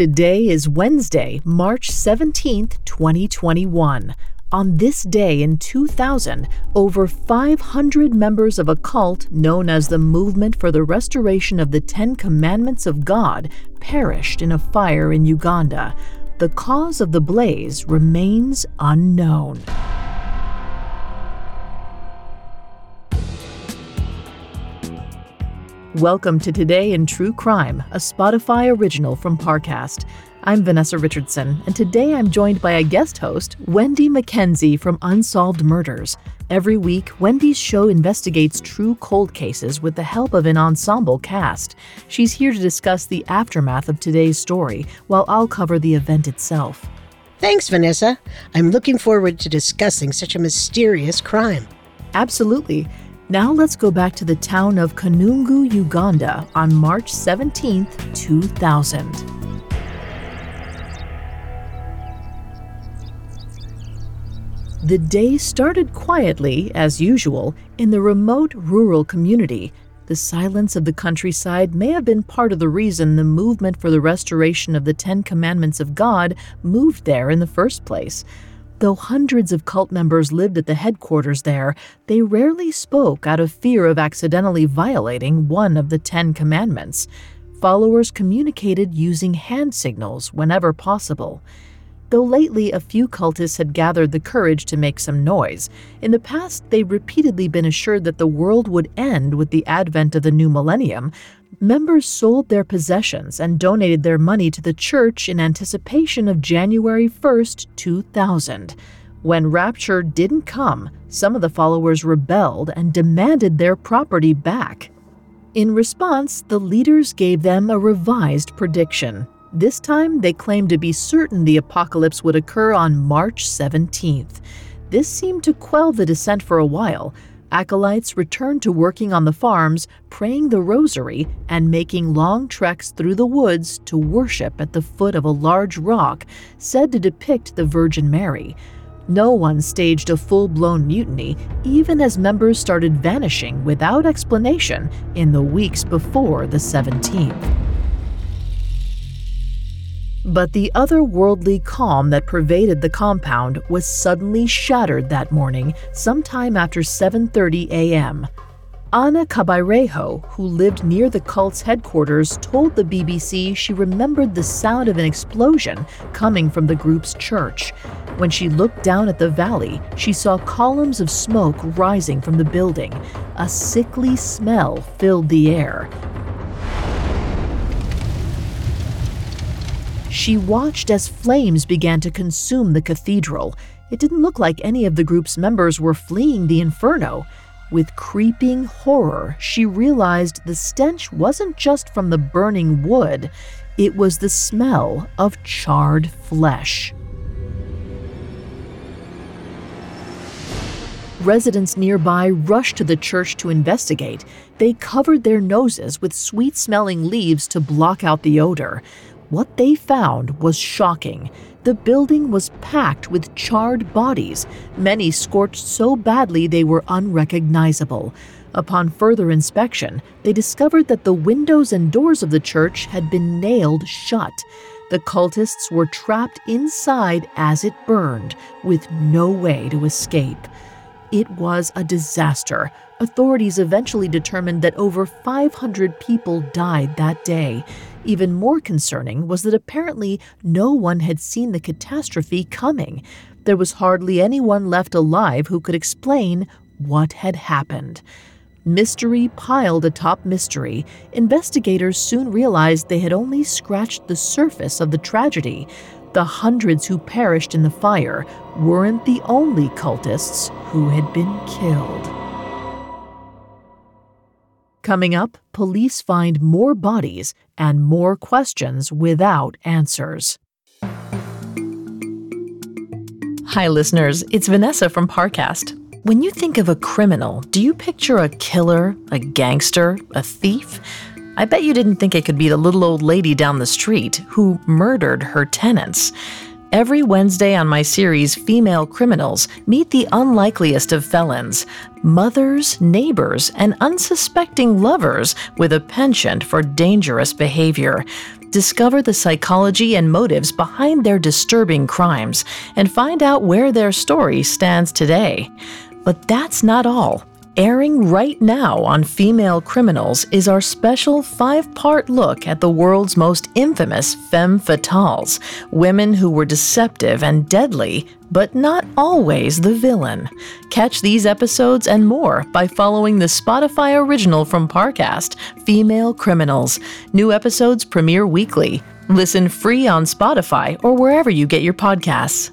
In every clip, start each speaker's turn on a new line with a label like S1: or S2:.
S1: Today is Wednesday, March 17th, 2021. On this day in 2000, over 500 members of a cult known as the Movement for the Restoration of the Ten Commandments of God perished in a fire in Uganda. The cause of the blaze remains unknown. Welcome to Today in True Crime, a Spotify original from Parcast. I'm Vanessa Richardson, and today I'm joined by a guest host, Wendy McKenzie from Unsolved Murders. Every week, Wendy's show investigates true cold cases with the help of an ensemble cast. She's here to discuss the aftermath of today's story, while I'll cover the event itself.
S2: Thanks, Vanessa. I'm looking forward to discussing such a mysterious crime.
S1: Absolutely. Now let's go back to the town of Kanungu, Uganda on March 17, 2000. The day started quietly, as usual, in the remote rural community. The silence of the countryside may have been part of the reason the movement for the restoration of the Ten Commandments of God moved there in the first place. Though hundreds of cult members lived at the headquarters there, they rarely spoke out of fear of accidentally violating one of the Ten Commandments. Followers communicated using hand signals whenever possible. Though lately a few cultists had gathered the courage to make some noise, in the past they'd repeatedly been assured that the world would end with the advent of the new millennium, members sold their possessions and donated their money to the church in anticipation of January 1st, 2000. When rapture didn't come, some of the followers rebelled and demanded their property back. In response, the leaders gave them a revised prediction. This time, they claimed to be certain the apocalypse would occur on March 17th. This seemed to quell the dissent for a while, acolytes returned to working on the farms, praying the rosary, and making long treks through the woods to worship at the foot of a large rock said to depict the Virgin Mary. No one staged a full blown mutiny, even as members started vanishing without explanation in the weeks before the 17th. But the otherworldly calm that pervaded the compound was suddenly shattered that morning, sometime after 7:30 a.m. Ana Kabayreho, who lived near the cult's headquarters, told the BBC she remembered the sound of an explosion coming from the group's church. When she looked down at the valley, she saw columns of smoke rising from the building. A sickly smell filled the air. She watched as flames began to consume the cathedral. It didn't look like any of the group's members were fleeing the inferno. With creeping horror, she realized the stench wasn't just from the burning wood, it was the smell of charred flesh. Residents nearby rushed to the church to investigate. They covered their noses with sweet smelling leaves to block out the odor. What they found was shocking. The building was packed with charred bodies, many scorched so badly they were unrecognizable. Upon further inspection, they discovered that the windows and doors of the church had been nailed shut. The cultists were trapped inside as it burned, with no way to escape. It was a disaster. Authorities eventually determined that over 500 people died that day. Even more concerning was that apparently no one had seen the catastrophe coming. There was hardly anyone left alive who could explain what had happened. Mystery piled atop mystery, investigators soon realized they had only scratched the surface of the tragedy. The hundreds who perished in the fire weren't the only cultists who had been killed. Coming up, police find more bodies and more questions without answers. Hi, listeners. It's Vanessa from Parcast. When you think of a criminal, do you picture a killer, a gangster, a thief? I bet you didn't think it could be the little old lady down the street who murdered her tenants. Every Wednesday on my series, Female Criminals, meet the unlikeliest of felons mothers, neighbors, and unsuspecting lovers with a penchant for dangerous behavior. Discover the psychology and motives behind their disturbing crimes and find out where their story stands today. But that's not all. Airing right now on Female Criminals is our special five part look at the world's most infamous femme fatales, women who were deceptive and deadly, but not always the villain. Catch these episodes and more by following the Spotify original from Parcast, Female Criminals. New episodes premiere weekly. Listen free on Spotify or wherever you get your podcasts.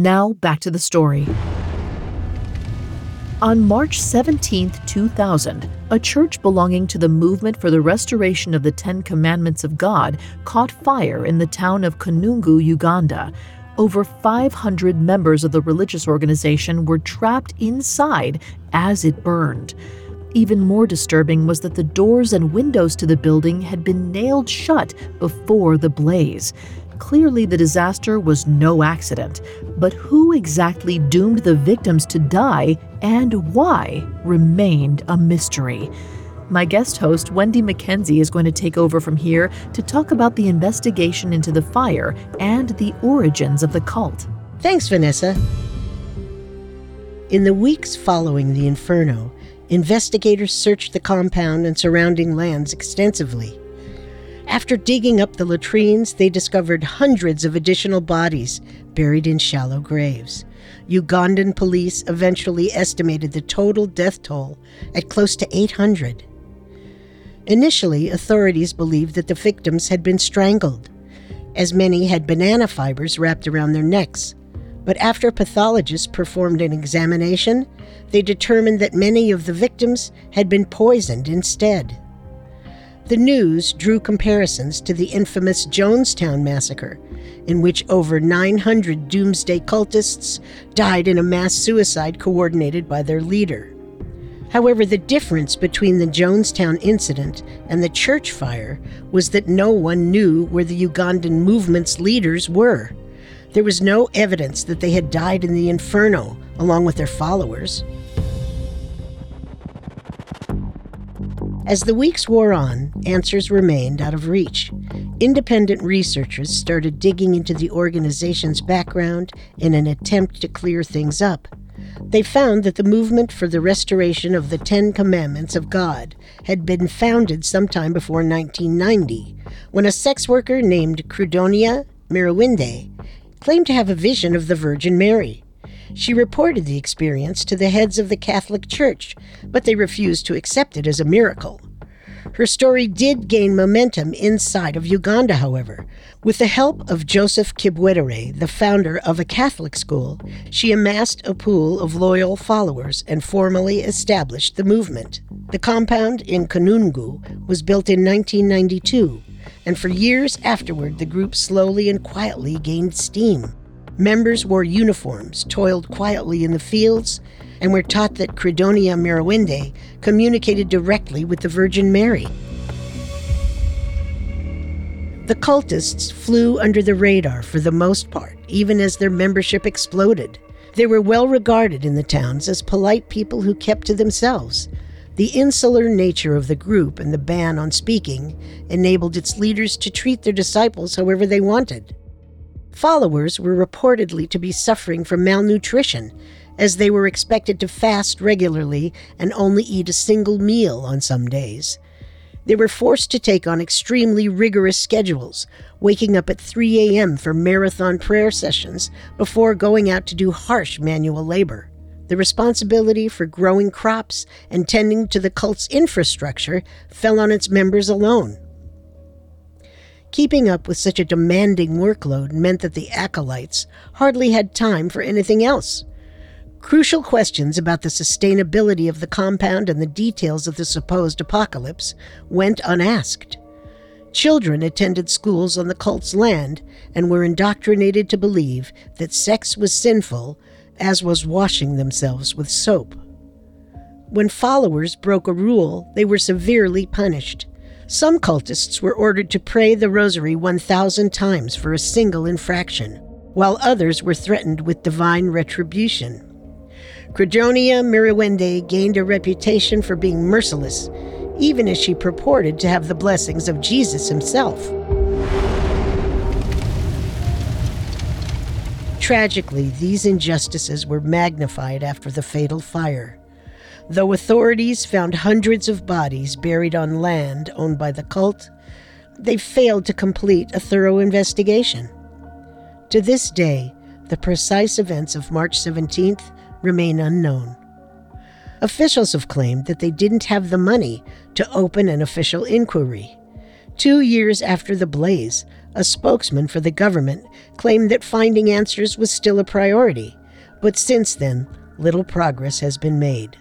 S1: Now, back to the story. On March 17, 2000, a church belonging to the Movement for the Restoration of the Ten Commandments of God caught fire in the town of Kanungu, Uganda. Over 500 members of the religious organization were trapped inside as it burned. Even more disturbing was that the doors and windows to the building had been nailed shut before the blaze. Clearly, the disaster was no accident, but who exactly doomed the victims to die and why remained a mystery. My guest host, Wendy McKenzie, is going to take over from here to talk about the investigation into the fire and the origins of the cult.
S2: Thanks, Vanessa. In the weeks following the inferno, investigators searched the compound and surrounding lands extensively. After digging up the latrines, they discovered hundreds of additional bodies buried in shallow graves. Ugandan police eventually estimated the total death toll at close to 800. Initially, authorities believed that the victims had been strangled, as many had banana fibers wrapped around their necks. But after pathologists performed an examination, they determined that many of the victims had been poisoned instead. The news drew comparisons to the infamous Jonestown massacre, in which over 900 doomsday cultists died in a mass suicide coordinated by their leader. However, the difference between the Jonestown incident and the church fire was that no one knew where the Ugandan movement's leaders were. There was no evidence that they had died in the inferno along with their followers. As the weeks wore on, answers remained out of reach. Independent researchers started digging into the organization's background in an attempt to clear things up. They found that the movement for the restoration of the Ten Commandments of God had been founded sometime before 1990, when a sex worker named Credonia Mwerinde claimed to have a vision of the Virgin Mary. She reported the experience to the heads of the Catholic Church, but they refused to accept it as a miracle. Her story did gain momentum inside of Uganda, however. With the help of Joseph Kibwetere, the founder of a Catholic school, she amassed a pool of loyal followers and formally established the movement. The compound in Kanungu was built in 1992, and for years afterward, the group slowly and quietly gained steam. Members wore uniforms, toiled quietly in the fields, and were taught that Credonia Mwerinde communicated directly with the Virgin Mary. The cultists flew under the radar for the most part, even as their membership exploded. They were well regarded in the towns as polite people who kept to themselves. The insular nature of the group and the ban on speaking enabled its leaders to treat their disciples however they wanted. Followers were reportedly to be suffering from malnutrition, as they were expected to fast regularly and only eat a single meal on some days. They were forced to take on extremely rigorous schedules, waking up at 3 a.m. for marathon prayer sessions before going out to do harsh manual labor. The responsibility for growing crops and tending to the cult's infrastructure fell on its members alone. Keeping up with such a demanding workload meant that the acolytes hardly had time for anything else. Crucial questions about the sustainability of the compound and the details of the supposed apocalypse went unasked. Children attended schools on the cult's land and were indoctrinated to believe that sex was sinful, as was washing themselves with soap. When followers broke a rule, they were severely punished. Some cultists were ordered to pray the rosary 1,000 times for a single infraction, while others were threatened with divine retribution. Credonia Mwerinde gained a reputation for being merciless, even as she purported to have the blessings of Jesus himself. Tragically, these injustices were magnified after the fatal fire. Though authorities found hundreds of bodies buried on land owned by the cult, they failed to complete a thorough investigation. To this day, the precise events of March 17th remain unknown. Officials have claimed that they didn't have the money to open an official inquiry. Two years after the blaze, a spokesman for the government claimed that finding answers was still a priority, but since then, little progress has been made.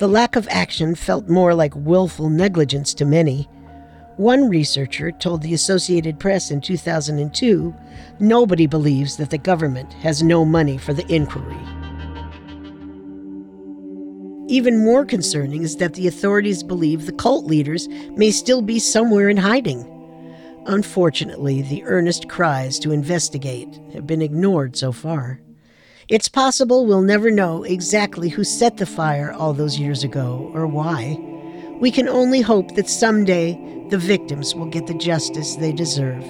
S2: The lack of action felt more like willful negligence to many. One researcher told the Associated Press in 2002 nobody believes that the government has no money for the inquiry. Even more concerning is that the authorities believe the cult leaders may still be somewhere in hiding. Unfortunately, the earnest cries to investigate have been ignored so far. It's possible we'll never know exactly who set the fire all those years ago or why. We can only hope that someday the victims will get the justice they deserve.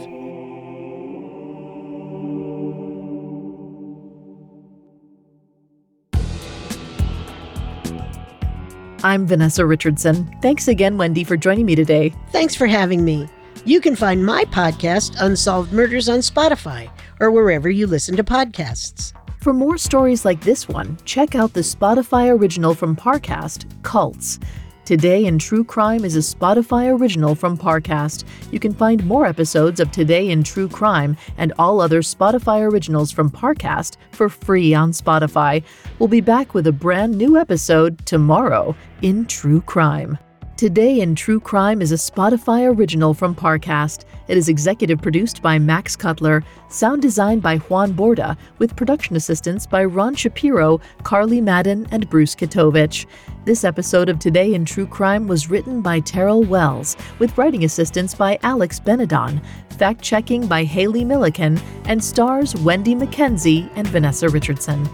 S1: I'm Vanessa Richardson. Thanks again, Wendy, for joining me today.
S2: Thanks for having me. You can find my podcast, Unsolved Murders, on Spotify or wherever you listen to podcasts.
S1: For more stories like this one, check out the Spotify original from Parcast, Cults. Today in True Crime is a Spotify original from Parcast. You can find more episodes of Today in True Crime and all other Spotify originals from Parcast for free on Spotify. We'll be back with a brand new episode tomorrow in True Crime. Today in True Crime is a Spotify original from Parcast. It is executive produced by Max Cutler, sound designed by Juan Borda, with production assistance by Ron Shapiro, Carly Madden, and Bruce Katovich. This episode of Today in True Crime was written by Terrell Wells, with writing assistance by Alex Benedon, fact checking by Haley Milliken, and stars Wendy McKenzie and Vanessa Richardson.